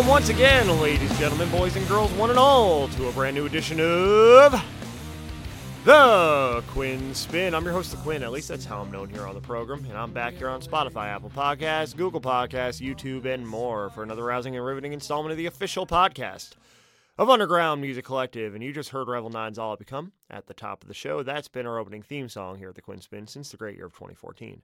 Welcome once again, ladies gentlemen, boys and girls, one and all, to a brand new edition of The Quinn Spinn. I'm your host, The Quinn. At least that's how I'm known here on the program. And I'm back here on Spotify, Apple Podcasts, Google Podcasts, YouTube, and more for another rousing and riveting installment of the official podcast of Underground Music Collective. And you just heard Revel 9's All I've Become at the top of the show. That's been our opening theme song here at The Quinn Spinn since the great year of 2014.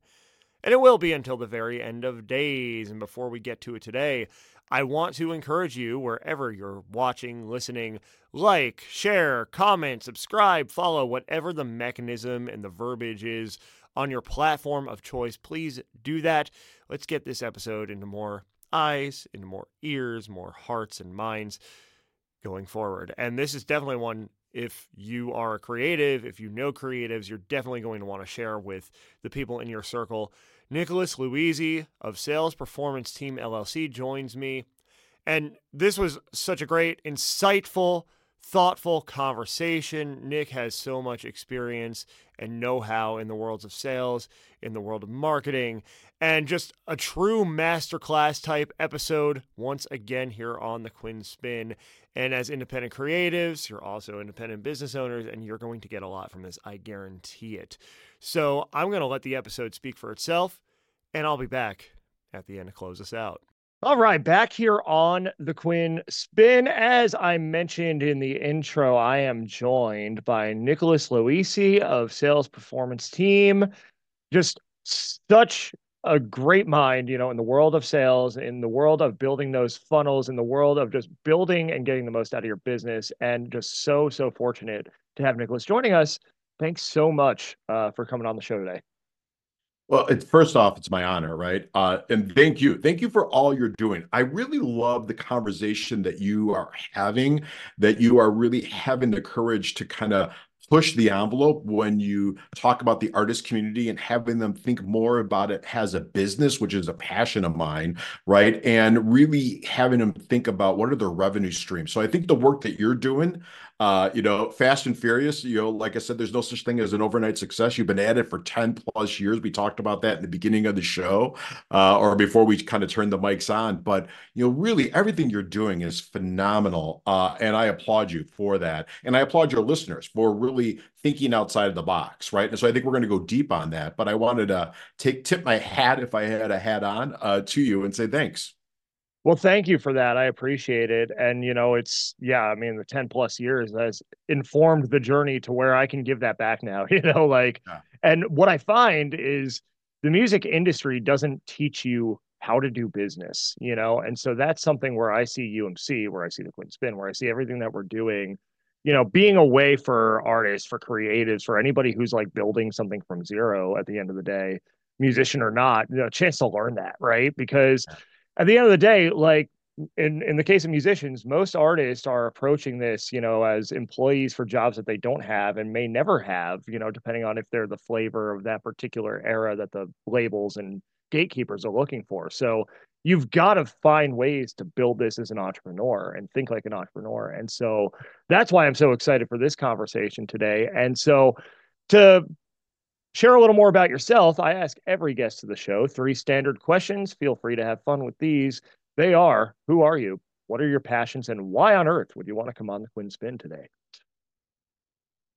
And it will be until the very end of days. And before we get to it today, I want to encourage you, wherever you're watching, listening, like, share, comment, subscribe, follow, whatever the mechanism and the verbiage is on your platform of choice. Please do that. Let's get this episode into more eyes, into more ears, more hearts and minds going forward. And this is definitely one if you are a creative, if you know creatives, you're definitely going to want to share with the people in your circle. Nicholas Loise of Sales Performance Team LLC joins me. And this was such a great, insightful, thoughtful conversation. Nick has so much experience and know how in the worlds of sales, in the world of marketing, and just a true masterclass type episode once again here on the Quinn Spinn. And as independent creatives, you're also independent business owners, and you're going to get a lot from this. I guarantee it. So I'm going to let the episode speak for itself, and I'll be back at the end to close us out. All right, back here on the Quinn Spinn. As I mentioned in the intro, I am joined by Nicholas Loise of Sales Performance Team. Just such a great mind, you know, in the world of sales, in the world of building those funnels, in the world of just building and getting the most out of your business. And just so, so fortunate to have Nicholas joining us. Thanks so much uh, for coming on the show today. Well, it's first off, it's my honor, right? Uh, and thank you. Thank you for all you're doing. I really love the conversation that you are having, that you are really having the courage to kind of push the envelope when you talk about the artist community and having them think more about it as a business, which is a passion of mine, right? And really having them think about what are their revenue streams. So I think the work that you're doing, uh, you know, Fast and Furious, you know, like I said, there's no such thing as an overnight success. You've been at it for 10 plus years. We talked about that in the beginning of the show uh, or before we kind of turned the mics on. But, you know, really everything you're doing is phenomenal. Uh, and I applaud you for that. And I applaud your listeners for really thinking outside of the box, right? And so I think we're going to go deep on that. But I wanted to take tip my hat if I had a hat on uh, to you and say thanks. Well, thank you for that. I appreciate it. And, you know, it's, yeah, I mean, the 10 plus years has informed the journey to where I can give that back now, you know, like, yeah. and what I find is the music industry doesn't teach you how to do business, you know, and so that's something where I see UMC, where I see the Quinn Spinn, where I see everything that we're doing, you know, being a way for artists, for creatives, for anybody who's like building something from zero at the end of the day, musician or not, you know, a chance to learn that, right? Because, yeah at the end of the day, like in in the case of musicians, most artists are approaching this, you know, as employees for jobs that they don't have and may never have, you know, depending on if they're the flavor of that particular era that the labels and gatekeepers are looking for. So you've got to find ways to build this as an entrepreneur and think like an entrepreneur. And so that's why I'm so excited for this conversation today. And so to Share a little more about yourself. I ask every guest to the show three standard questions. Feel free to have fun with these. They are Who are you? What are your passions? And why on earth would you want to come on the Quinn Spinn today?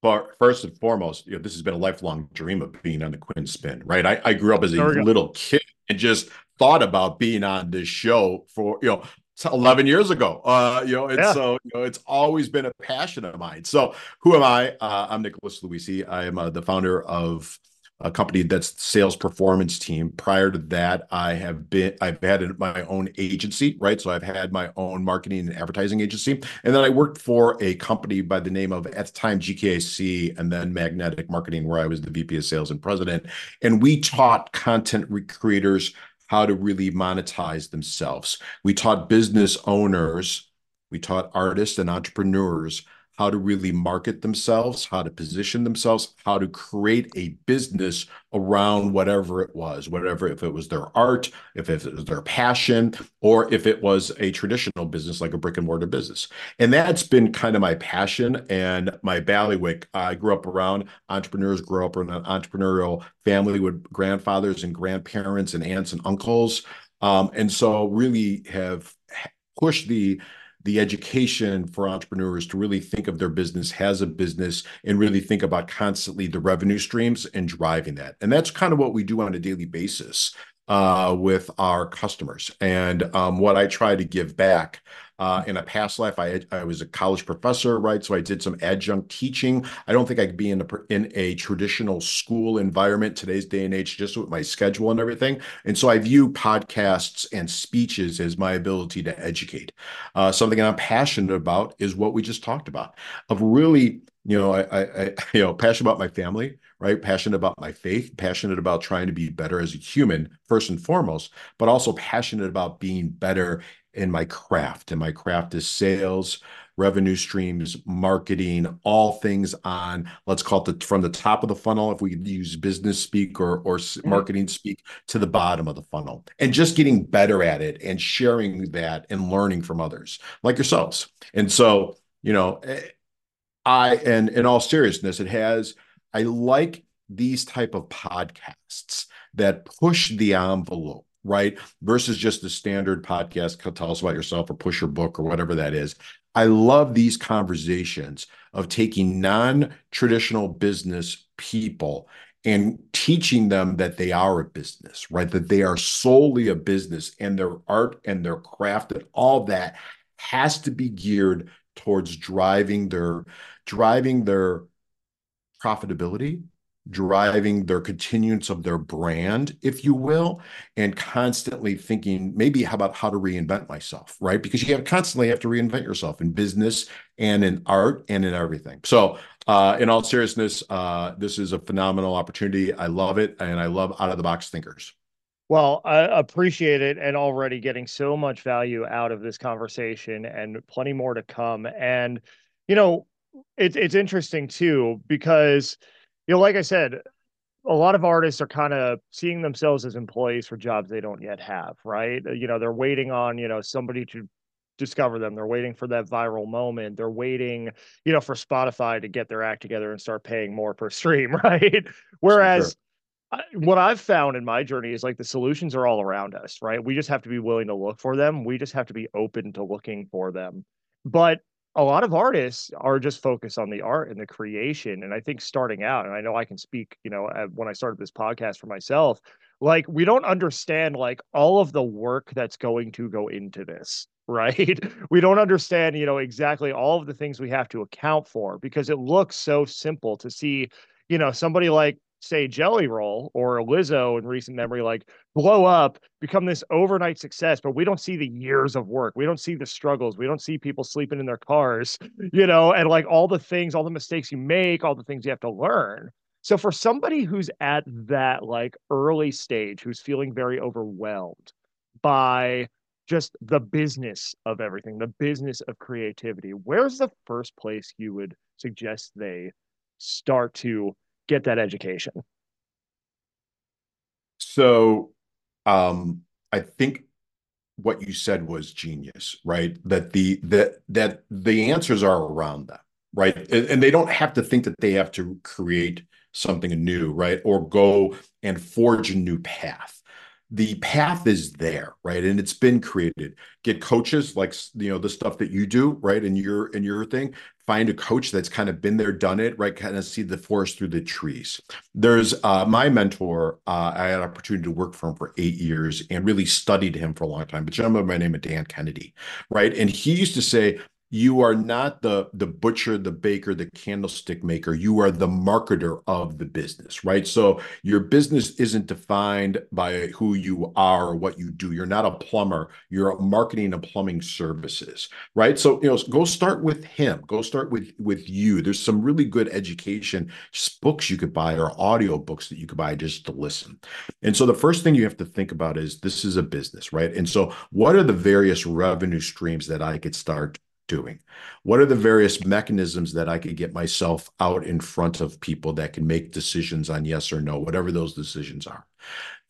But first and foremost, you know, this has been a lifelong dream of being on the Quinn Spinn, right? I, I grew up as a little kid and just thought about being on this show for, you know, 11 years ago. Uh, you know, and yeah. so you know, it's always been a passion of mine. So, who am I? Uh, I'm Nicholas Loise. I am uh, the founder of a company that's sales performance team. Prior to that, I have been I've had my own agency, right? So I've had my own marketing and advertising agency, and then I worked for a company by the name of at the time GKIC, and then Magnetic Marketing, where I was the VP of Sales and President, and we taught content creators how to really monetize themselves. We taught business owners, we taught artists and entrepreneurs how to really market themselves, how to position themselves, how to create a business around whatever it was, whatever, if it was their art, if it was their passion, or if it was a traditional business like a brick and mortar business. And that's been kind of my passion and my bailiwick. I grew up around entrepreneurs, grew up in an entrepreneurial family with grandfathers and grandparents and aunts and uncles. Um, and so really have pushed the the education for entrepreneurs to really think of their business as a business and really think about constantly the revenue streams and driving that. And that's kind of what we do on a daily basis uh, with our customers. And um, what I try to give back uh, in a past life, I, I was a college professor, right? So I did some adjunct teaching. I don't think I could be in a, in a traditional school environment today's day and age, just with my schedule and everything. And so I view podcasts and speeches as my ability to educate. Uh, something I'm passionate about is what we just talked about of really, you know, I, I, I you know, passionate about my family, right? Passionate about my faith, passionate about trying to be better as a human, first and foremost, but also passionate about being better in my craft. And my craft is sales, revenue streams, marketing, all things on, let's call it the, from the top of the funnel, if we use business speak or, or mm-hmm. marketing speak, to the bottom of the funnel. And just getting better at it and sharing that and learning from others like yourselves. And so, you know, eh, I, and in all seriousness, it has, I like these type of podcasts that push the envelope right? Versus just the standard podcast, tell us about yourself or push your book or whatever that is. I love these conversations of taking non traditional business people and teaching them that they are a business, right? That they are solely a business and their art and their craft and all that has to be geared towards driving their driving their profitability driving their continuance of their brand, if you will, and constantly thinking maybe how about how to reinvent myself, right? Because you have constantly have to reinvent yourself in business and in art and in everything. So, uh, in all seriousness, uh, this is a phenomenal opportunity. I love it, and I love out of the box thinkers. Well, I appreciate it and already getting so much value out of this conversation and plenty more to come. And, you know, it's it's interesting too, because you know, like I said, a lot of artists are kind of seeing themselves as employees for jobs they don't yet have, right? You know, they're waiting on, you know, somebody to discover them. They're waiting for that viral moment. They're waiting, you know, for Spotify to get their act together and start paying more per stream, right? Whereas sure. what I've found in my journey is like the solutions are all around us, right? We just have to be willing to look for them. We just have to be open to looking for them. But a lot of artists are just focused on the art and the creation and i think starting out and i know i can speak you know when i started this podcast for myself like we don't understand like all of the work that's going to go into this right? We don't understand you know exactly all of the things we have to account for because it looks so simple to see you know somebody like say Jelly Roll or Lizzo in recent memory, like blow up, become this overnight success, but we don't see the years of work. We don't see the struggles. We don't see people sleeping in their cars, you know, and like all the things, all the mistakes you make, all the things you have to learn. So for somebody who's at that like early stage, who's feeling very overwhelmed by just the business of everything, the business of creativity, where's the first place you would suggest they start to get that education? So, um, I think what you said was genius, right? That the that that the answers are around them, right? And, and they don't have to think that they have to create something new, right? Or go and forge a new path the path is there right? And it's been created. Get coaches like you know the stuff that you do right and your and your thing find a coach that's kind of been there done it right kind of see the forest through the trees. There's uh, my mentor uh, i had an opportunity to work for him for eight years and really studied him for a long time but gentleman by the name of dan kennedy right? And he used to say you are not the the butcher the baker the candlestick maker. You are the marketer of the business right? So your business isn't defined by who you are or what you do. You're not a plumber. You're marketing and plumbing services right? So you know go start with him. Go start with with you. There's some really good education books you could buy or audio books that you could buy just to listen. And so the first thing you have to think about is this is a business right? And so what are the various revenue streams that i could start doing? What are the various mechanisms that I could get myself out in front of people that can make decisions on yes or no, whatever those decisions are?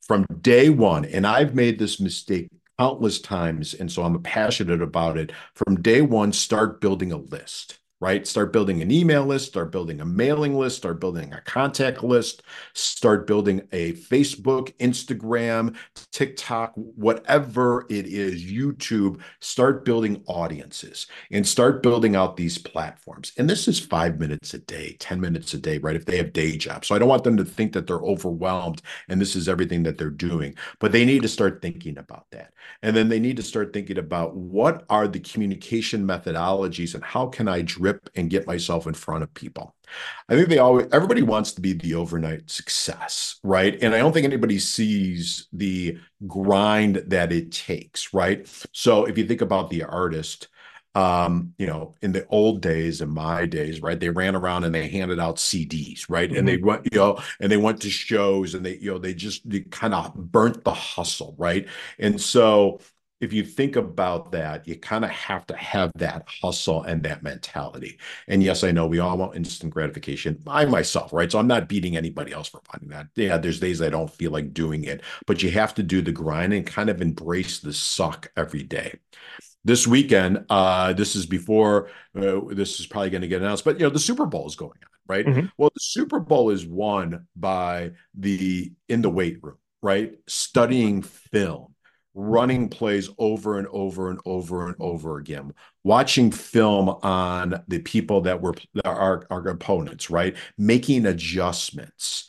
From day one, and I've made this mistake countless times, and so I'm passionate about it. From day one, start building a list right? Start building an email list, start building a mailing list, start building a contact list, start building a Facebook, Instagram, TikTok, whatever it is, YouTube, start building audiences and start building out these platforms. And this is five minutes a day, 10 minutes a day, right? If they have day jobs. So I don't want them to think that they're overwhelmed and this is everything that they're doing, but they need to start thinking about that. And then they need to start thinking about what are the communication methodologies and how can I drive and get myself in front of people. I think they always everybody wants to be the overnight success, right? And I don't think anybody sees the grind that it takes, right? So if you think about the artist, um, you know, in the old days, in my days, right, they ran around and they handed out CDs, right, mm-hmm. and they mm-hmm. went, you know, and they went to shows and they, you know, they just kind of burnt the hustle, right, and so if you think about that, you kind of have to have that hustle and that mentality. And yes, I know we all want instant gratification. I myself, right? So I'm not beating anybody else for finding that. Yeah, there's days I don't feel like doing it, but you have to do the grind and kind of embrace the suck every day. This weekend, uh, this is before uh, this is probably going to get announced, but you know the Super Bowl is going on, right? Mm-hmm. Well, the Super Bowl is won by the in the weight room, right? Studying film running plays over and over and over and over again, watching film on the people that were our, our opponents, right? Making adjustments.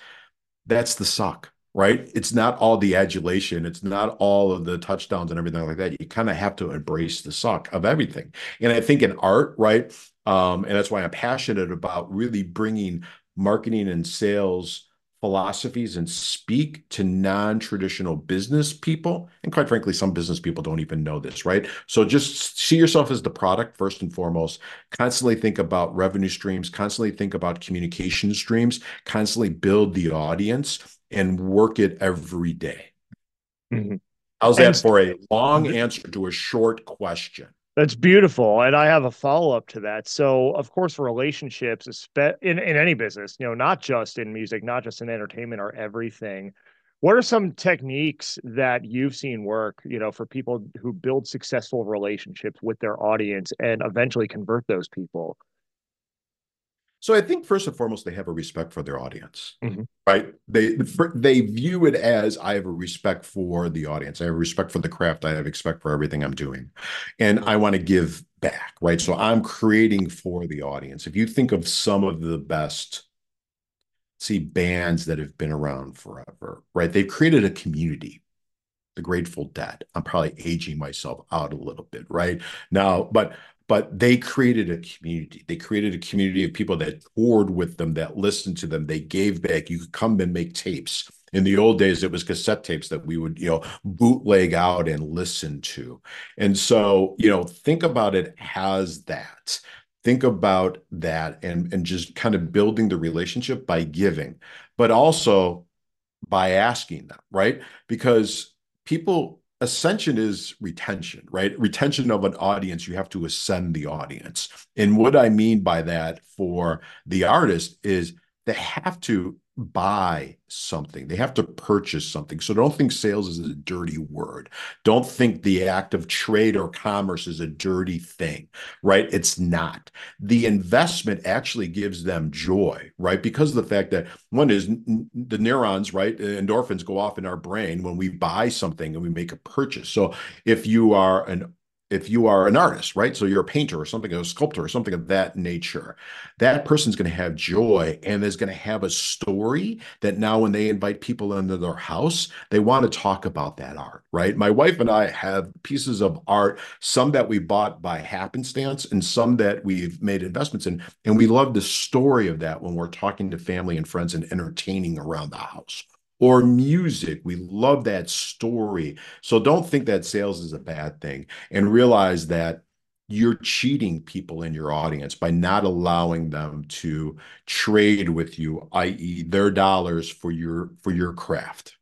That's the suck, right? It's not all the adulation, it's not all of the touchdowns and everything like that. You kind of have to embrace the suck of everything. And I think in art, right? Um, and that's why I'm passionate about really bringing marketing and sales philosophies and speak to non-traditional business people and quite frankly some business people don't even know this right so just see yourself as the product first and foremost constantly think about revenue streams constantly think about communication streams constantly build the audience and work it every day. Mm-hmm. how's that for a long mm-hmm. answer to a short question that's beautiful. And I have a follow up to that. So, of course, relationships, in, in any business, you know, not just in music, not just in entertainment, are everything. What are some techniques that you've seen work, you know, for people who build successful relationships with their audience and eventually convert those people? So I think first and foremost they have a respect for their audience, mm-hmm. right? They they view it as I have a respect for the audience. I have respect for the craft. I have respect for everything I'm doing, and I want to give back, right? So I'm creating for the audience. If you think of some of the best, see bands that have been around forever, right? They've created a community. The Grateful Dead. I'm probably aging myself out a little bit, right now, but but they created a community. They created a community of people that toured with them, that listened to them. They gave back. You could come and make tapes. In the old days, it was cassette tapes that we would, you know, bootleg out and listen to. And so, you know, think about it as that. Think about that and, and just kind of building the relationship by giving, but also by asking them, right? Because people ascension is retention, right? Retention of an audience, you have to ascend the audience. And what I mean by that for the artist is they have to buy something. They have to purchase something. So don't think sales is a dirty word. Don't think the act of trade or commerce is a dirty thing, right? It's not. The investment actually gives them joy, right? Because of the fact that one is the neurons, right? Uh, endorphins go off in our brain when we buy something and we make a purchase. So if you are an if you are an artist, right? So you're a painter or something, a sculptor or something of that nature, that person's going to have joy and is going to have a story that now when they invite people into their house, they want to talk about that art, right? My wife and I have pieces of art, some that we bought by happenstance and some that we've made investments in. And we love the story of that when we're talking to family and friends and entertaining around the house or music. We love that story. So don't think that sales is a bad thing and realize that you're cheating people in your audience by not allowing them to trade with you i.e. their dollars for your for your craft.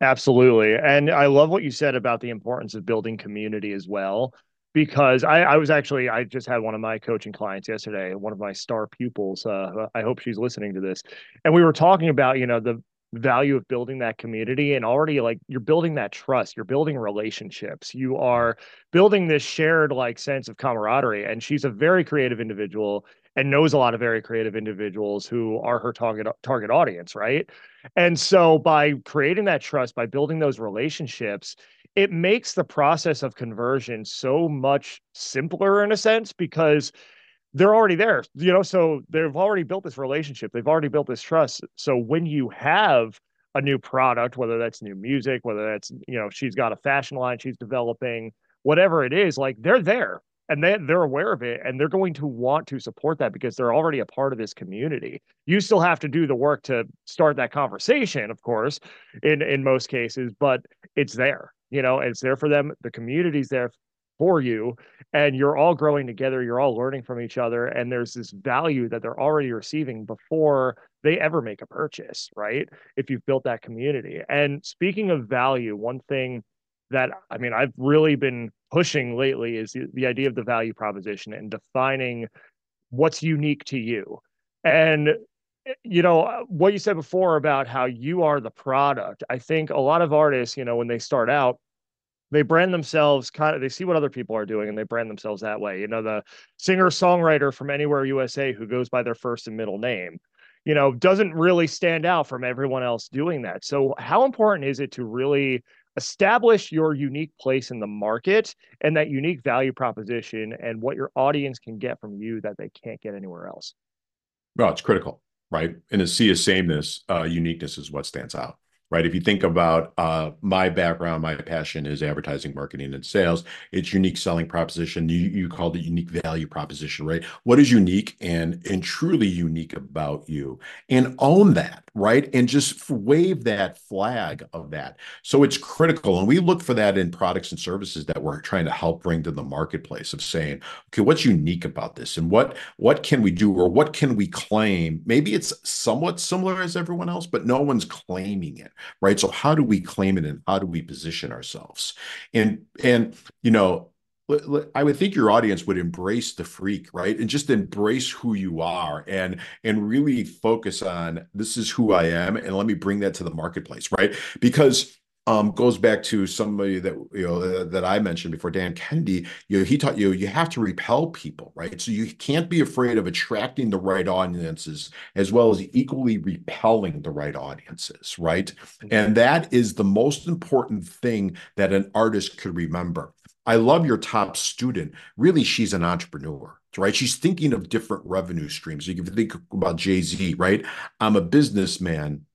Absolutely. And I love what you said about the importance of building community as well because I, I, was actually I just had one of my coaching clients yesterday, one of my star pupils. Uh, I hope she's listening to this, and we were talking about you know the value of building that community and already like you're building that trust you're building relationships you are building this shared like sense of camaraderie and she's a very creative individual and knows a lot of very creative individuals who are her target target audience right? And so by creating that trust by building those relationships it makes the process of conversion so much simpler in a sense because they're already there you know so they've already built this relationship they've already built this trust. So when you have a new product whether that's new music whether that's you know she's got a fashion line she's developing whatever it is like they're there and they, they're aware of it and they're going to want to support that because they're already a part of this community. You still have to do the work to start that conversation of course in in most cases but it's there you know it's there for them the community's there for you and you're all growing together you're all learning from each other and there's this value that they're already receiving before they ever make a purchase right? If you've built that community. And speaking of value one thing that i mean i've really been pushing lately is the, the idea of the value proposition and defining what's unique to you. And eh, you know uh, what you said before about how you are the product i think a lot of artists you know when they start out they brand themselves kind of they see what other people are doing and they brand themselves that way. You know the singer songwriter from anywhere usa who goes by their first and middle name you know doesn't really stand out from everyone else doing that. So how important is it to really establish your unique place in the market and that unique value proposition and what your audience can get from you that they can't get anywhere else? Well it's critical right? In a sea of sameness uh, uniqueness is what stands out right? If you think about uh, my background, my passion is advertising, marketing, and sales. It's unique selling proposition. You you called it unique value proposition, right? What is unique and and truly unique about you, and own that, right? And just wave that flag of that. So it's critical, and we look for that in products and services that we're trying to help bring to the marketplace of saying, okay, what's unique about this, and what what can we do, or what can we claim? Maybe it's somewhat similar as everyone else, but no one's claiming it right? So how do we claim it and how do we position ourselves? And and you know, I would think your audience would embrace the freak, right? And just embrace who you are and and really focus on this is who I am and let me bring that to the marketplace, right? Because um, goes back to somebody that you know uh, that I mentioned before, Dan Kennedy. You know, he taught you you have to repel people, right? So you can't be afraid of attracting the right audiences as well as equally repelling the right audiences, right? Mm-hmm. And that is the most important thing that an artist could remember. I love your top student. Really, she's an entrepreneur right? She's thinking of different revenue streams. You can think about Jay Z, right? I'm a businessman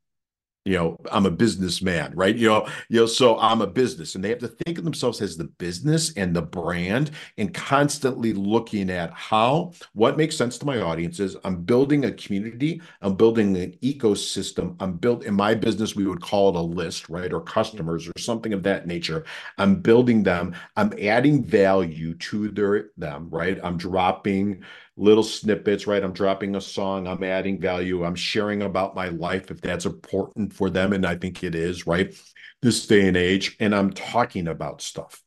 you know i'm a businessman right? You know you know so i'm a business and they have to think of themselves as the business and the brand and constantly looking at how what makes sense to my audiences. I'm building a community i'm building an ecosystem i'm built in my business we would call it a list right or customers or something of that nature. I'm building them i'm adding value to their them right? I'm dropping little snippets, right? I'm dropping a song, I'm adding value, I'm sharing about my life if that's important for them. And I think it is, right? This day and age. And I'm talking about stuff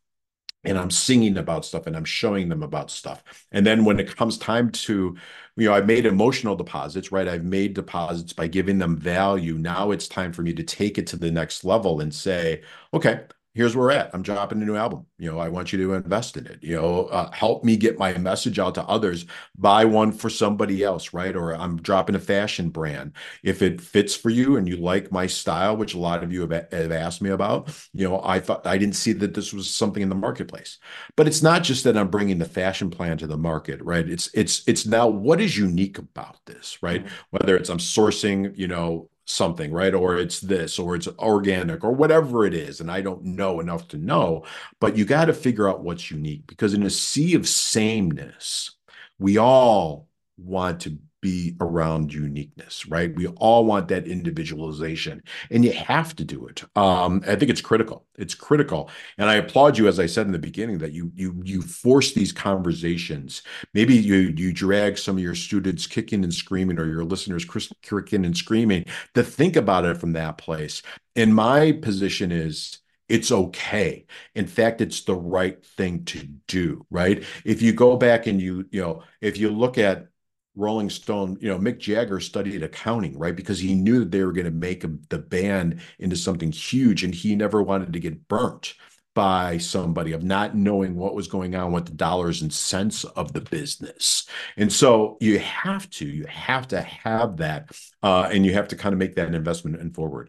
and I'm singing about stuff and I'm showing them about stuff. And then when it comes time to, you know, I've made emotional deposits, right? I've made deposits by giving them value. Now it's time for me to take it to the next level and say, okay, here's where we're at. I'm dropping a new album. You know, I want you to invest in it. You know, uh, help me get my message out to others. Buy one for somebody else, right? Or I'm dropping a fashion brand. If it fits for you and you like my style, which a lot of you have, have asked me about, you know, I thought I didn't see that this was something in the marketplace. But it's not just that I'm bringing the fashion plan to the market, right? It's it's it's now what is unique about this, right? Mm-hmm. Whether it's I'm sourcing, you know, something, right? Or it's this, or it's organic, or whatever it is. And I don't know enough to know, but you got to figure out what's unique because in a sea of sameness, we all want to be around uniqueness, right? We all want that individualization, and you have to do it. Um, I think it's critical. It's critical, and I applaud you, as I said in the beginning, that you you you force these conversations. Maybe you you drag some of your students kicking and screaming, or your listeners kicking and screaming, to think about it from that place. And my position is it's okay. In fact, it's the right thing to do, right? If you go back and you, you know, if you look at Rolling Stone, you know, Mick Jagger studied accounting, right? Because he knew that they were going to make the band into something huge and he never wanted to get burnt by somebody of not knowing what was going on with the dollars and cents of the business. And so you have to, you have to have that, uh, and you have to kind of make that investment and forward.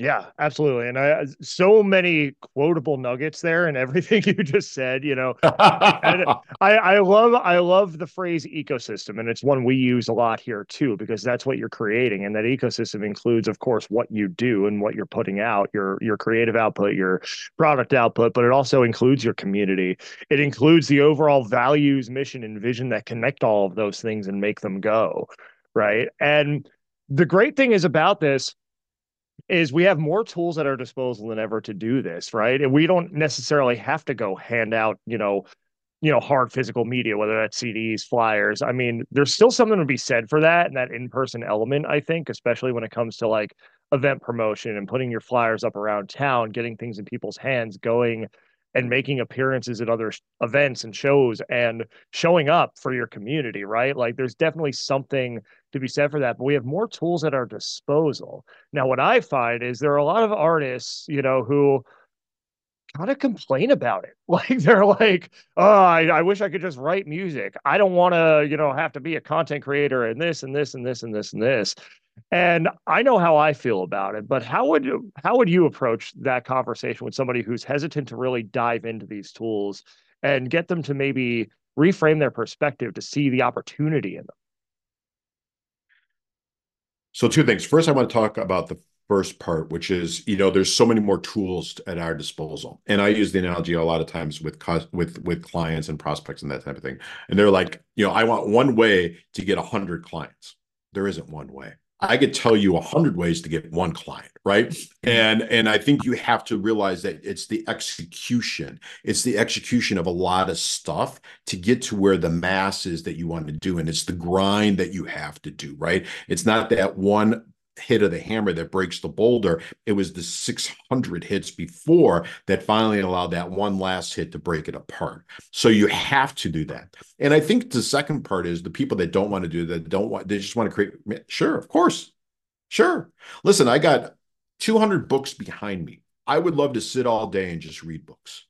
Yeah, absolutely. And I so many quotable nuggets there and everything you just said, you know. and I I love I love the phrase ecosystem and it's one we use a lot here too because that's what you're creating and that ecosystem includes of course what you do and what you're putting out, your your creative output, your product output, but it also includes your community. It includes the overall values, mission and vision that connect all of those things and make them go, right? And the great thing is about this is we have more tools at our disposal than ever to do this, right? And we don't necessarily have to go hand out, you know, you know, hard physical media, whether that's CDs, flyers. I mean, there's still something to be said for that and that in-person element, I think, especially when it comes to like event promotion and putting your flyers up around town, getting things in people's hands, going and making appearances at other events and shows and showing up for your community, right? Like there's definitely something to be said for that, but we have more tools at our disposal. Now, what I find is there are a lot of artists, you know, who kind of complain about it. Like they're like, oh, I, I wish I could just write music. I don't want to, you know, have to be a content creator and this and this and this and this and this. And I know how I feel about it, but how would you how would you approach that conversation with somebody who's hesitant to really dive into these tools and get them to maybe reframe their perspective to see the opportunity in them? So two things. First, I want to talk about the first part, which is you know there's so many more tools at our disposal, and I use the analogy a lot of times with with with clients and prospects and that type of thing. And they're like, you know, I want one way to get hundred clients. There isn't one way. I could tell you a hundred ways to get one client, right? And and I think you have to realize that it's the execution. It's the execution of a lot of stuff to get to where the mass is that you want to do, and it's the grind that you have to do, right? It's not that one hit of the hammer that breaks the boulder. It was the 600 hits before that finally allowed that one last hit to break it apart. So you have to do that. And I think the second part is the people that don't want to do that, don't want, they just want to create. Sure, of course. Sure. Listen, I got 200 books behind me. I would love to sit all day and just read books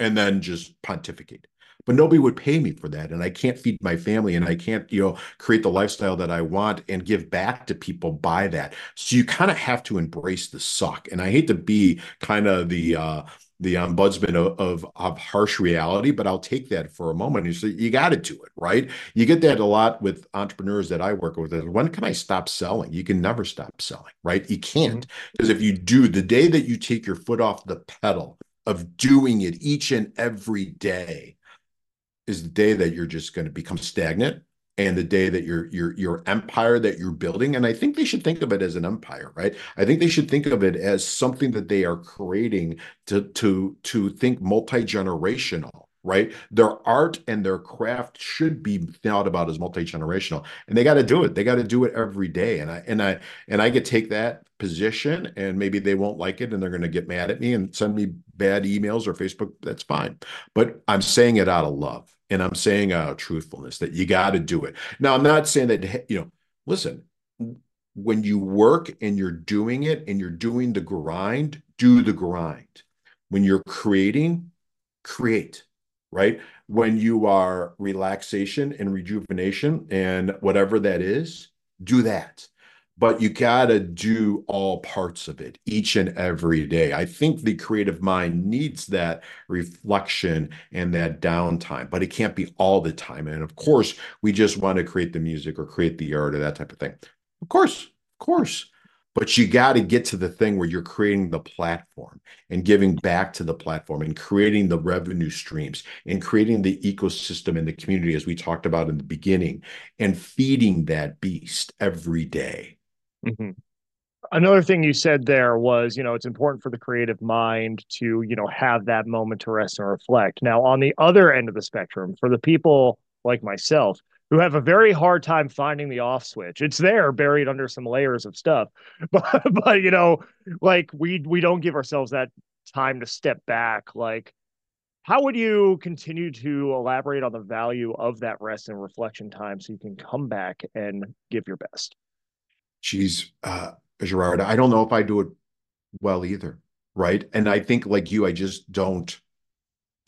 and then just pontificate but nobody would pay me for that and i can't feed my family and i can't you know create the lifestyle that i want and give back to people by that so you kind of have to embrace the suck and i hate to be kind of the uh the ombudsman of, of, of harsh reality, but I'll take that for a moment. You say you got to do it, right? You get that a lot with entrepreneurs that I work with. When can I stop selling? You can never stop selling, right? You can't because mm-hmm. if you do, the day that you take your foot off the pedal of doing it each and every day, is the day that you're just going to become stagnant and the day that your your your empire that you're building. And i think they should think of it as an empire right? I think they should think of it as something that they are creating to to to think multi-generational right? Their art and their craft should be thought about as multi-generational and they got to do it. They got to do it every day and i and i and i could take that position and maybe they won't like it and they're going to get mad at me and send me bad emails or facebook. That's fine. But i'm saying it out of love and I'm saying out of truthfulness that you got to do it. Now, I'm not saying that, you know, listen, when you work and you're doing it and you're doing the grind, do the grind. When you're creating, create, right? When you are relaxation and rejuvenation and whatever that mm-hmm. is, do that but you got to do all parts of it each and every day. I think the creative mind needs that reflection and that downtime, but it can't be all the time. And of course, we just want to create the music or create the art or that type of thing. Of course, of course. But you got to get to the thing where you're creating the platform and giving back to the platform and creating the revenue streams and creating the ecosystem and the community, as we talked about in the beginning, and feeding that beast every day Mm-hmm. Another thing you said there was, you know, it's important for the creative mind to, you know, have that moment to rest and reflect. Now, on the other end of the spectrum, for the people like myself who have a very hard time finding the off switch, it's there buried under some layers of stuff. But, but you know, like we we don't give ourselves that time to step back. Like, how would you continue to elaborate on the value of that rest and reflection time so you can come back and give your best? Geez, uh, Gerard, I don't know if I do it well either, right? And I think like you, I just don't,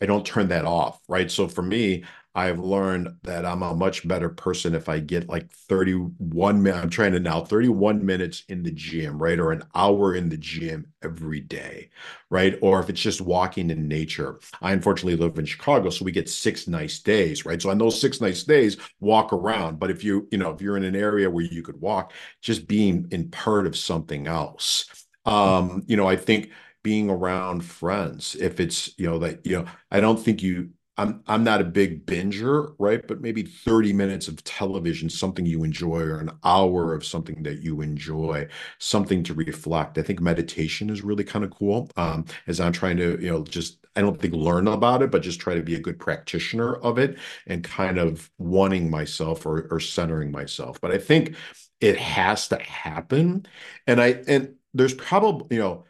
I don't turn that off, right? So for me, I've learned that I'm a much better person if I get like 31 minutes. I'm trying to now 31 minutes in the gym, right? Or an hour in the gym every day, right? Or if it's just walking in nature. I unfortunately live in Chicago, so we get six nice days, right? So on those six nice days, walk around. But if you, you know, if you're in an area where you could walk, just being in part of something else. Um, you know, I think being around friends, if it's, you know, that, you know, I don't think you I'm I'm not a big binger, right? But maybe 30 minutes of television, something you enjoy, or an hour of something that you enjoy, something to reflect. I think meditation is really kind of cool. Um, as I'm trying to, you know, just I don't think learn about it, but just try to be a good practitioner of it and kind of wanting myself or, or centering myself. But I think it has to happen. And I and there's probably, you know,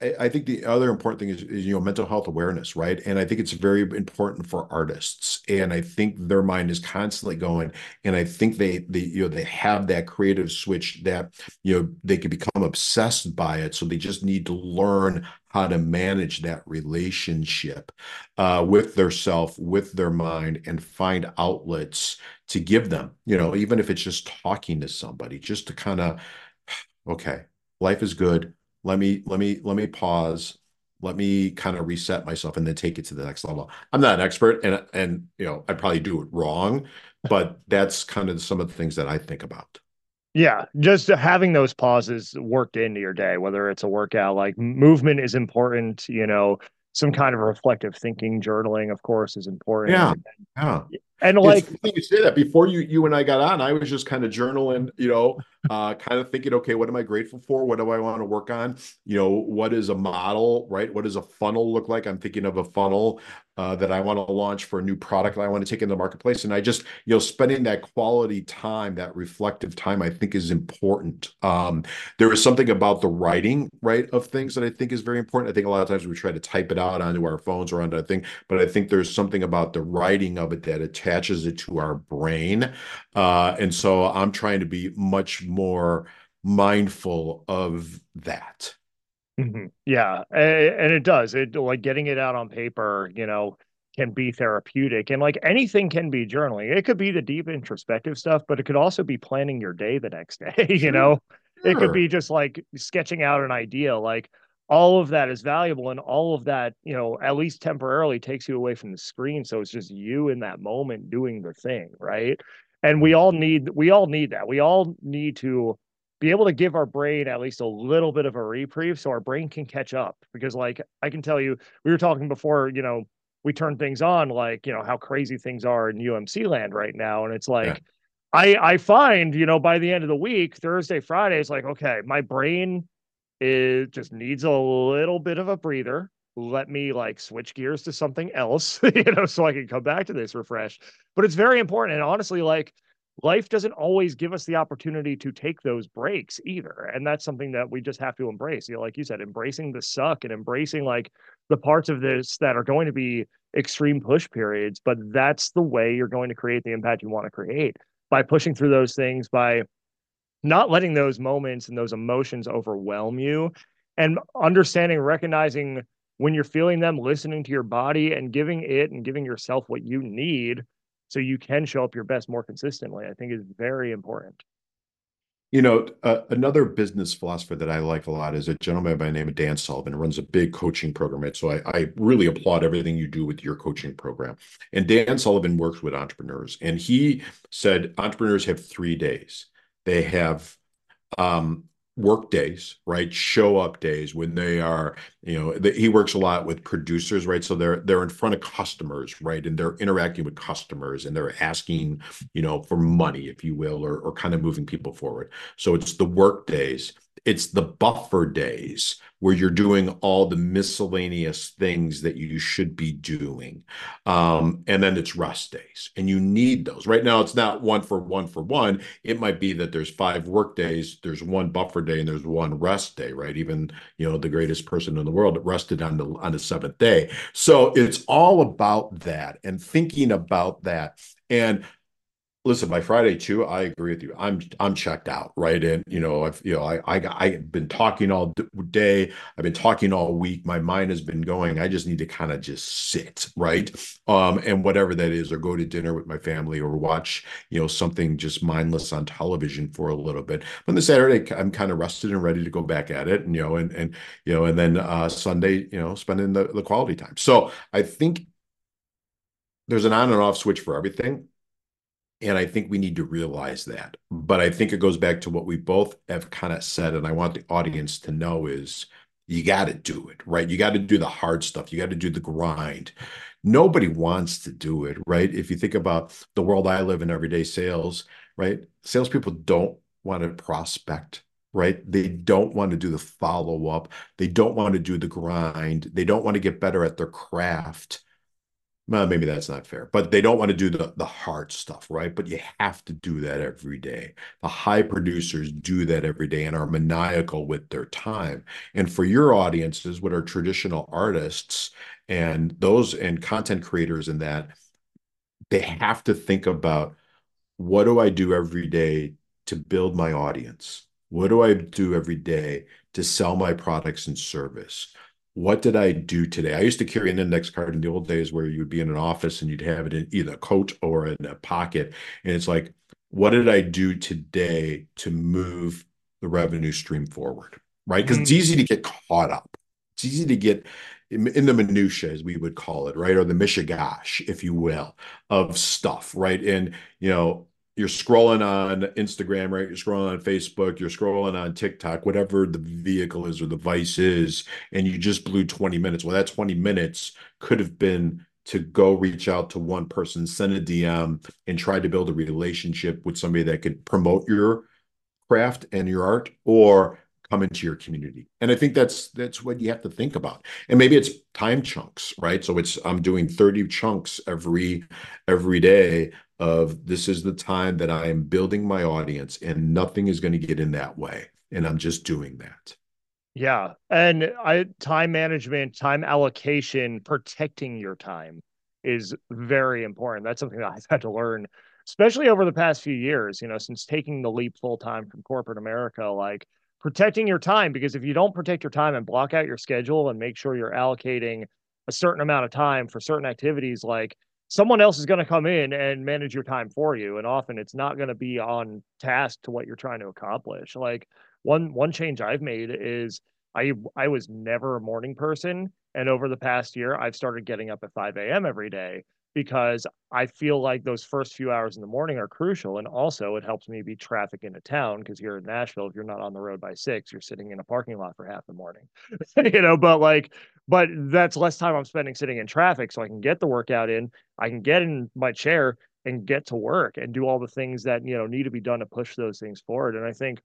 I think the other important thing is, is, you know mental health awareness, right? And I think it's very important for artists, and I think their mind is constantly going, and I think they they you know they have that creative switch that you know they can become obsessed by it, so they just need to learn how to manage that relationship uh, with their self, with their mind, and find outlets to give them. You know, even if it's just talking to somebody, just to kind of okay, life is good let me let me let me pause. Let me kind of reset myself and then take it to the next level. I'm not an expert and and you know i probably do it wrong but that's kind of some of the things that i think about. Yeah just having those pauses worked into your day whether it's a workout like movement is important you know some kind of reflective thinking journaling of course is important. Yeah yeah and like you say that before you you and I got on, I was just kind of journaling, you know, uh, kind of thinking, okay, what am I grateful for? What do I want to work on? You know, what is a model, right? What does a funnel look like? I'm thinking of a funnel uh, that I want to launch for a new product that I want to take in the marketplace. And I just, you know, spending that quality time, that reflective time, I think is important. Um, there is something about the writing, right, of things that I think is very important. I think a lot of times we try to type it out onto our phones or onto a thing, but I think there's something about the writing of it that attaches it to our brain. Uh, and so I'm trying to be much more mindful of that. Mm-hmm. Yeah, and it does. It like getting it out on paper, you know, can be therapeutic, and like anything can be journaling. It could be the deep introspective stuff, but it could also be planning your day the next day. You know, sure. it could be just like sketching out an idea. Like all of that is valuable, and all of that, you know, at least temporarily takes you away from the screen. So it's just you in that moment doing the thing, right? And we all need we all need that. We all need to be able to give our brain at least a little bit of a reprieve so our brain can catch up because like i can tell you we were talking before you know we turn things on like you know how crazy things are in umc land right now and it's like yeah. i i find you know by the end of the week thursday friday it's like okay my brain is just needs a little bit of a breather. Let me like switch gears to something else you know so i can come back to this refresh. But it's very important and honestly like life doesn't always give us the opportunity to take those breaks either and that's something that we just have to embrace. You know like you said embracing the suck and embracing like the parts of this that are going to be extreme push periods but that's the way you're going to create the impact you want to create by pushing through those things by not letting those moments and those emotions overwhelm you. And understanding recognizing when you're feeling them listening to your body and giving it and giving yourself what you need so you can show up your best more consistently i think is very important. You know uh, another business philosopher that i like a lot is a gentleman by the name of dan sullivan who runs a big coaching program so I, I really applaud everything you do with your coaching program. And dan sullivan works with entrepreneurs and he said entrepreneurs have three days they have um, work days, right? Show up days when they are, you know, the, he works a lot with producers, right? So they're they're in front of customers, right? And they're interacting with customers and they're asking, you know, for money, if you will, or or kind of moving people forward. So it's the work days. It's the buffer days where you're doing all the miscellaneous things that you should be doing. Um, and then it's rest days. And you need those. Right now, it's not one for one for one. It might be that there's five work days, there's one buffer day, and there's one rest day, right? Even, you know, the greatest person in the world rested on the on the seventh day. So it's all about that and thinking about that. And listen by friday too i agree with you. I'm i'm checked out right? And you know i've you know i, I i've been talking all day. I've been talking all week. My mind has been going. I just need to kind of just sit right? Um and whatever that is or go to dinner with my family or watch you know something just mindless on television for a little bit. But the saturday i'm kind of rested and ready to go back at it and you know and and you know and then uh sunday you know spending the, the quality time. So i think there's an on and off switch for everything and I think we need to realize that. But I think it goes back to what we both have kind of said, and I want the audience to know is you got to do it, right? You got to do the hard stuff. You got to do the grind. Nobody wants to do it, right? If you think about the world I live in, everyday sales, right? Salespeople don't want to prospect, right? They don't want to do the follow up. They don't want to do the grind. They don't want to get better at their craft well, maybe that's not fair, but they don't want to do the, the hard stuff, right? But you have to do that every day. The high producers do that every day and are maniacal with their time. And for your audiences, what are traditional artists and those and content creators and that, they have to think about what do I do every day to build my audience? What do I do every day to sell my products and service? What did I do today? I used to carry an index card in the old days where you'd be in an office and you'd have it in either a coat or in a pocket. And it's like, what did I do today to move the revenue stream forward? Right. Because mm-hmm. it's easy to get caught up. It's easy to get in, in the minutia, as we would call it, right? Or the mishigash, if you will, of stuff, right? And, you know, you're scrolling on Instagram, right? You're scrolling on Facebook, you're scrolling on TikTok, whatever the vehicle is or the vice is, and you just blew 20 minutes. Well, that 20 minutes could have been to go reach out to one person, send a DM, and try to build a relationship with somebody that could promote your craft and your art or come into your community. And I think that's that's what you have to think about. And maybe it's time chunks, right? So it's I'm doing 30 chunks every every day of this is the time that I am building my audience and nothing is going to get in that way. And I'm just doing that. Yeah. And I time management, time allocation, protecting your time is very important. That's something that I've had to learn, especially over the past few years, you know, since taking the leap full time from corporate America, like protecting your time, because if you don't protect your time and block out your schedule and make sure you're allocating a certain amount of time for certain activities, like someone else is going to come in and manage your time for you and often it's not going to be on task to what you're trying to accomplish. Like one one change i've made is i i was never a morning person and over the past year i've started getting up at 5 a.m every day because i feel like those first few hours in the morning are crucial and also it helps me beat traffic into town because here in nashville if you're not on the road by six you're sitting in a parking lot for half the morning you know but like but that's less time I'm spending sitting in traffic. So I can get the workout in, I can get in my chair and get to work and do all the things that, you know, need to be done to push those things forward. And I think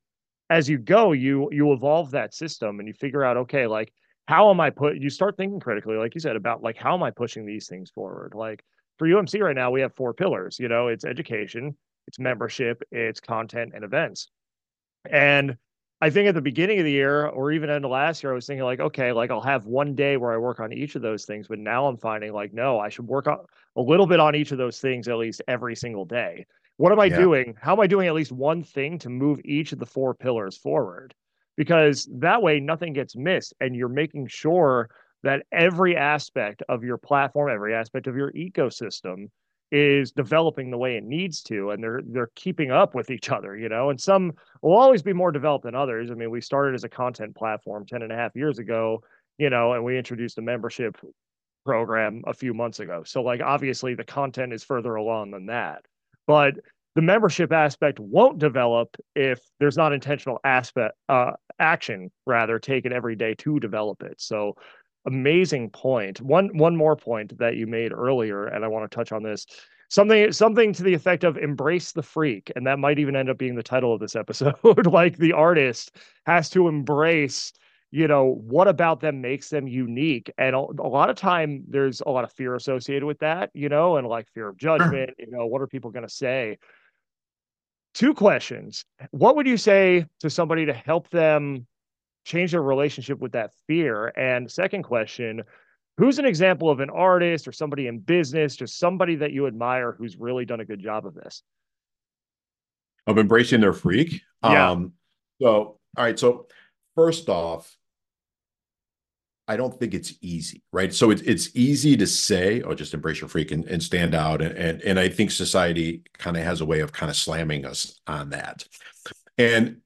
as you go, you, you evolve that system and you figure out, okay, like, how am I put, you start thinking critically, like you said, about like, how am I pushing these things forward? Like for UMC right now, we have four pillars, you know, it's education, it's membership, it's content and events. And I think at the beginning of the year or even end of last year, I was thinking like, okay, like I'll have one day where I work on each of those things. But now I'm finding like, no, I should work on a little bit on each of those things at least every single day. What am I yeah. doing? How am I doing at least one thing to move each of the four pillars forward? Because that way nothing gets missed and you're making sure that every aspect of your platform, every aspect of your ecosystem is developing the way it needs to and they're they're keeping up with each other you know? And some will always be more developed than others. I mean we started as a content platform 10 and a half years ago you know and we introduced a membership program a few months ago. So like obviously the content is further along than that. But the membership aspect won't develop if there's not intentional aspect uh, action rather taken every day to develop it so amazing point. One one more point that you made earlier, and I want to touch on this. something something to the effect of embrace the freak and that might even end up being the title of this episode like the artist has to embrace you know what about them makes them unique and a, a, lot of time there's a lot of fear associated with that you know and like fear of judgment you know what are people going to say two questions what would you say to somebody to help them change their relationship with that fear and second question who's an example of an artist or somebody in business, just somebody that you admire who's really done a good job of this? Of embracing their freak. Yeah. Um, so, all right. So, first off, I don't think it's easy, right? So it's it's easy to say, "Oh, just embrace your freak and, and stand out," and, and and I think society kind of has a way of kind of slamming us on that. And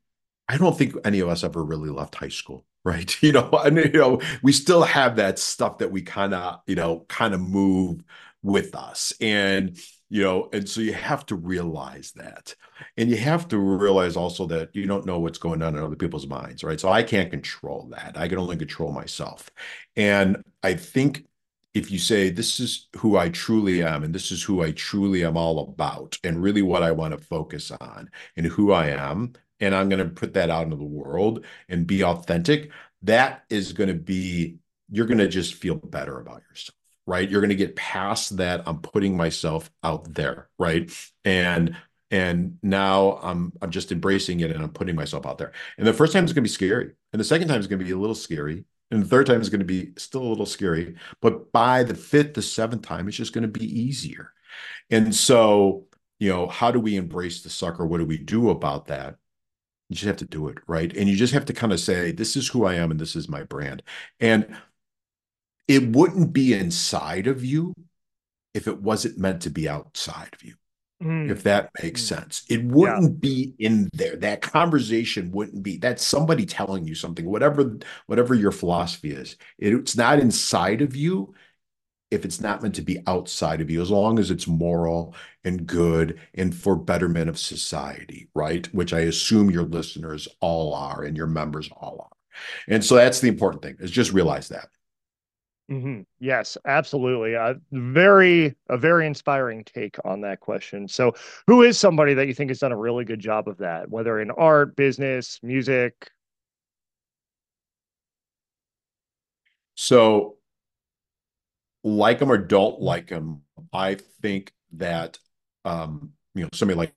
I don't think any of us ever really left high school, right? You know, and you know, we still have that stuff that we kind of, you know, kind of move with us. And you know, and so you have to realize that. And you have to realize also that you don't know what's going on in other people's minds, right? So I can't control that. I can only control myself. And I think if you say this is who I truly am and this is who I truly am all about and really what I want to focus on and who I am and I'm going to put that out into the world and be authentic, that is going to be, you're going to just feel better about yourself, right? You're going to get past that. I'm putting myself out there, right? And and now I'm I'm just embracing it and I'm putting myself out there. And the first time is going to be scary, and the second time is going to be a little scary, and the third time is going to be still a little scary. But by the fifth, the seventh time, it's just going to be easier. And so, you know, how do we embrace the sucker? What do we do about that? You just have to do it, right? And you just have to kind of say, this is who I am and this is my brand. And it wouldn't be inside of you if it wasn't meant to be outside of you. Mm. If that makes mm. sense, it wouldn't yeah. be in there. That conversation wouldn't be. That's somebody telling you something. Whatever, whatever your philosophy is, it, it's not inside of you if it's not meant to be outside of you, as long as it's moral and good and for betterment of society, right? Which I assume your listeners all are and your members all are. And so that's the important thing is just realize that. Mm-hmm. Yes, absolutely. A very, a very inspiring take on that question. So, who is somebody that you think has done a really good job of that, whether in art, business, music? So, like them or don't like them, I think that um, you know somebody like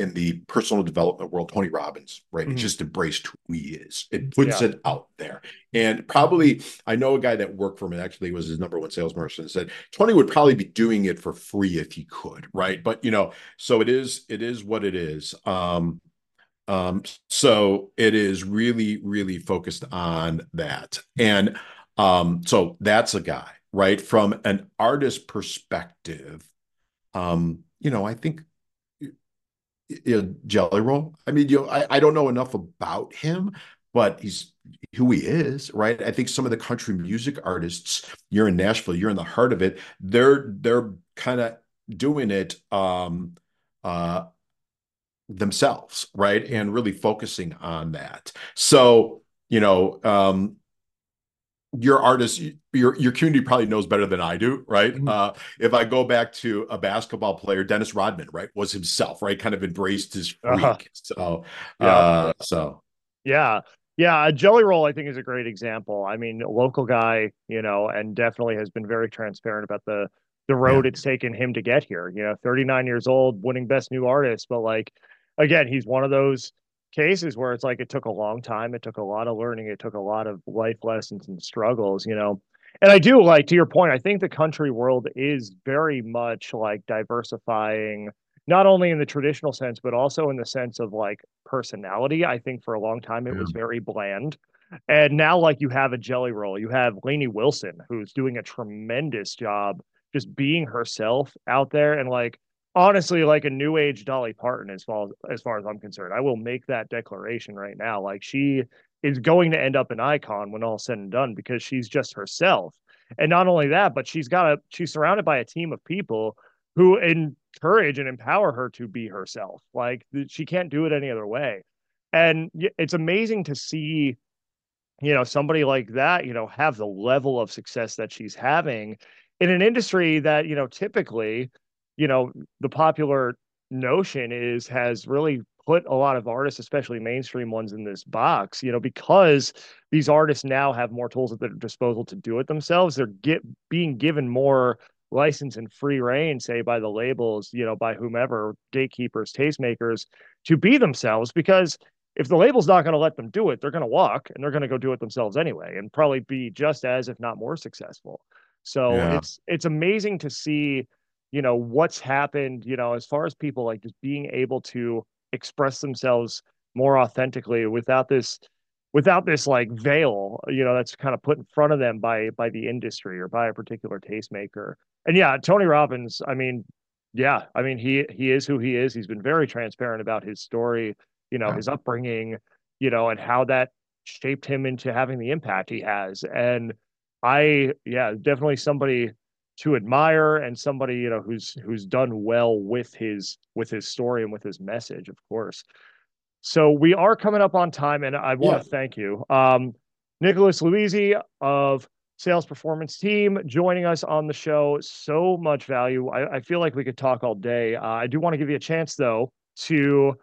in the personal development world, Tony Robbins, right? Mm-hmm. It just embraced who he is. It puts yeah. it out there. And probably, I know a guy that worked for him, actually was his number one salesperson, said Tony would probably be doing it for free if he could, right? But you know, so it is, it is what it is. Um, um, so it is really, really focused on that. And um, so that's a guy right? From an artist perspective, um, you know, I think know, Jelly Roll. I mean, you know, I, I don't know enough about him, but he's who he is, right? I think some of the country music artists, you're in Nashville, you're in the heart of it. They're they're kind of doing it um uh themselves, right? And really focusing on that. So, you know, um your artist your your community probably knows better than I do, right? Mm-hmm. Uh, if I go back to a basketball player, Dennis Rodman, right, was himself, right, kind of embraced his freak. Uh-huh. So, yeah. Uh, so yeah, yeah, Jelly Roll I think is a great example. I mean, local guy, you know, and definitely has been very transparent about the the road yeah. it's taken him to get here. You know, 39 years old, winning best new artist, but like again, he's one of those cases where it's like it took a long time it took a lot of learning it took a lot of life lessons and struggles you know? And i do like to your point i think the country world is very much like diversifying not only in the traditional sense but also in the sense of like personality. I think for a long time it yeah. was very bland. And now like you have a jelly roll. You have lainey wilson who's doing a tremendous job just being herself out there. And like honestly like a new age Dolly Parton as far as, as far as I'm concerned. I will make that declaration right now. Like she is going to end up an icon when all said and done because she's just herself. And not only that, but she's got a she's surrounded by a team of people who encourage and empower her to be herself. Like she can't do it any other way. And it's amazing to see you know somebody like that, you know, have the level of success that she's having in an industry that, you know, typically you know, the popular notion is has really put a lot of artists, especially mainstream ones, in this box, you know, because these artists now have more tools at their disposal to do it themselves. They're get being given more license and free reign, say by the labels, you know, by whomever, gatekeepers, tastemakers, to be themselves. Because if the label's not going to let them do it, they're going to walk and they're going to go do it themselves anyway, and probably be just as, if not more, successful. So yeah. it's it's amazing to see, you know, what's happened, you know, as far as people like just being able to express themselves more authentically without this without this like veil you know that's kind of put in front of them by by the industry or by a particular tastemaker. And yeah tony robbins i mean yeah i mean he he is who he is. He's been very transparent about his story you know his upbringing you know and how that shaped him into having the impact he has. And i yeah definitely somebody to admire and somebody you know who's who's done well with his with his story and with his message of course. So we are coming up on time and i want yeah. to thank you. Um Nicholas Loise of sales performance team joining us on the show. So much value. I, I feel like we could talk all day. Uh, i do want to give you a chance though to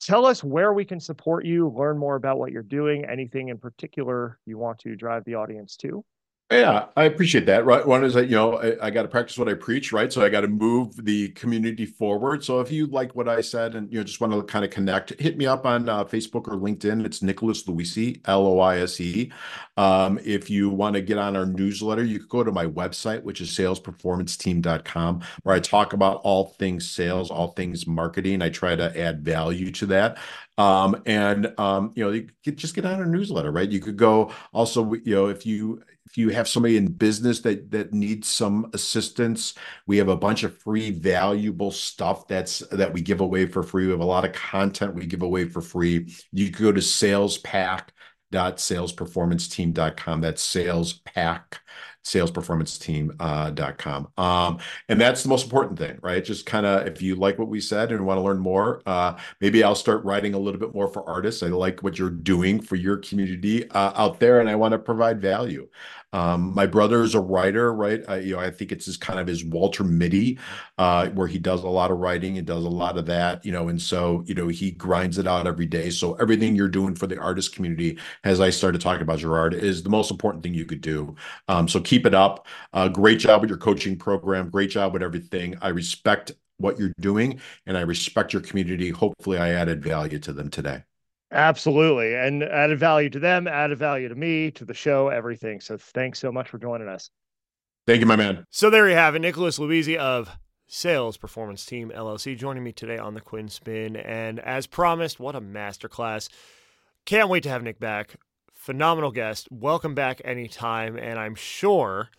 tell us where we can support you learn more about what you're doing anything in particular you want to drive the audience to yeah, I appreciate that. Right. One is that, you know, I, I got to practice what I preach, right? So I got to move the community forward. So if you like what I said and, you know, just want to kind of connect, hit me up on uh, Facebook or LinkedIn. It's Nicholas Loise, L O I S E. Um, if you want to get on our newsletter, you could go to my website, which is salesperformanceteam.com, where I talk about all things sales, all things marketing. I try to add value to that. Um, and, um, you know, you could just get on our newsletter, right? You could go also, you know, if you, if you have somebody in business that that needs some assistance we have a bunch of free valuable stuff that's that we give away for free we have a lot of content we give away for free you can go to salespack.salesperformanceteam.com that's sales pack salesperformanceteam.com. Uh, um, and that's the most important thing, right? Just kind of if you like what we said and want to learn more, uh, maybe I'll start writing a little bit more for artists. I like what you're doing for your community uh, out there, and I want to provide value. Um, my brother is a writer, right? I, you know, I think it's his kind of his Walter Mitty, uh, where he does a lot of writing and does a lot of that, you know, and so you know he grinds it out every day. So everything you're doing for the artist community, as I started talking about Gerard, is the most important thing you could do. Um, so keep it up. Uh, great job with your coaching program. Great job with everything. I respect what you're doing, and I respect your community. Hopefully, I added value to them today. Absolutely. And added value to them, added value to me, to the show, everything. So thanks so much for joining us. Thank you, my man. So there you have it. Nicholas Loise of Sales Performance Team LLC joining me today on the Quinn Spinn. And as promised, what a masterclass. Can't wait to have Nick back. Phenomenal guest. Welcome back anytime. And I'm sure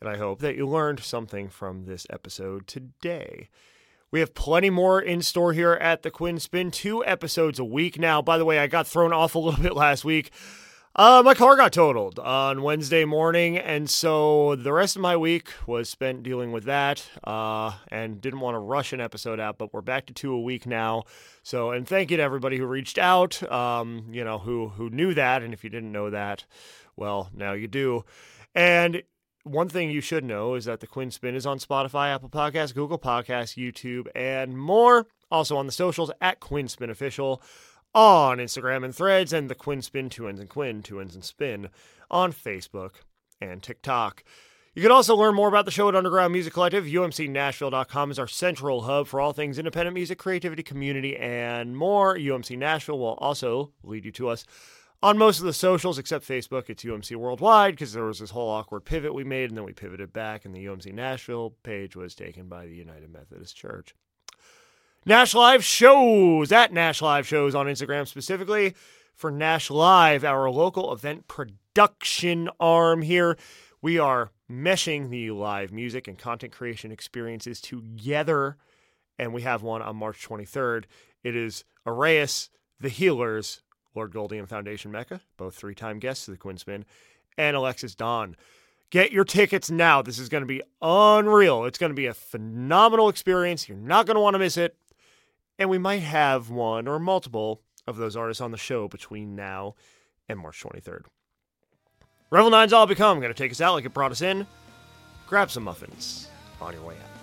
and I hope that you learned something from this episode today. We have plenty more in store here at the Quinn Spinn, two episodes a week now. By the way, I got thrown off a little bit last week. Uh, my car got totaled on Wednesday morning, and so the rest of my week was spent dealing with that. Uh, and didn't want to rush an episode out, but we're back to two a week now. So, and thank you to everybody who reached out. Um, you know who who knew that, and if you didn't know that, well, now you do. And one thing you should know is that the Quinn Spinn is on Spotify, Apple Podcasts, Google Podcasts, YouTube, and more. Also on the socials at Quinn Spinn Official on Instagram and Threads, and the Quinn Spin Two Ends and Quinn Two Ends and Spin on Facebook and TikTok. You can also learn more about the show at Underground Music Collective. UMCNashville.com is our central hub for all things independent music, creativity, community, and more. UMC Nashville will also lead you to us on most of the socials except Facebook, it's UMC Worldwide because there was this whole awkward pivot we made, and then we pivoted back, and the UMC Nashville page was taken by the United Methodist Church. Nash Live shows at Nash Live shows on Instagram specifically for Nash Live, our local event production arm here. We are meshing the live music and content creation experiences together, and we have one on March 23rd. It is Arias, the Healers, Lord Goldie and Foundation Mecca, both three time guests of the Quinn Spinn, and Alexis Dawn. Get your tickets now. This is going to be unreal. It's going to be a phenomenal experience. You're not going to want to miss it. And we might have one or multiple of those artists on the show between now and March 23rd. Revel 9's All Become going to take us out like it brought us in. Grab some muffins on your way out.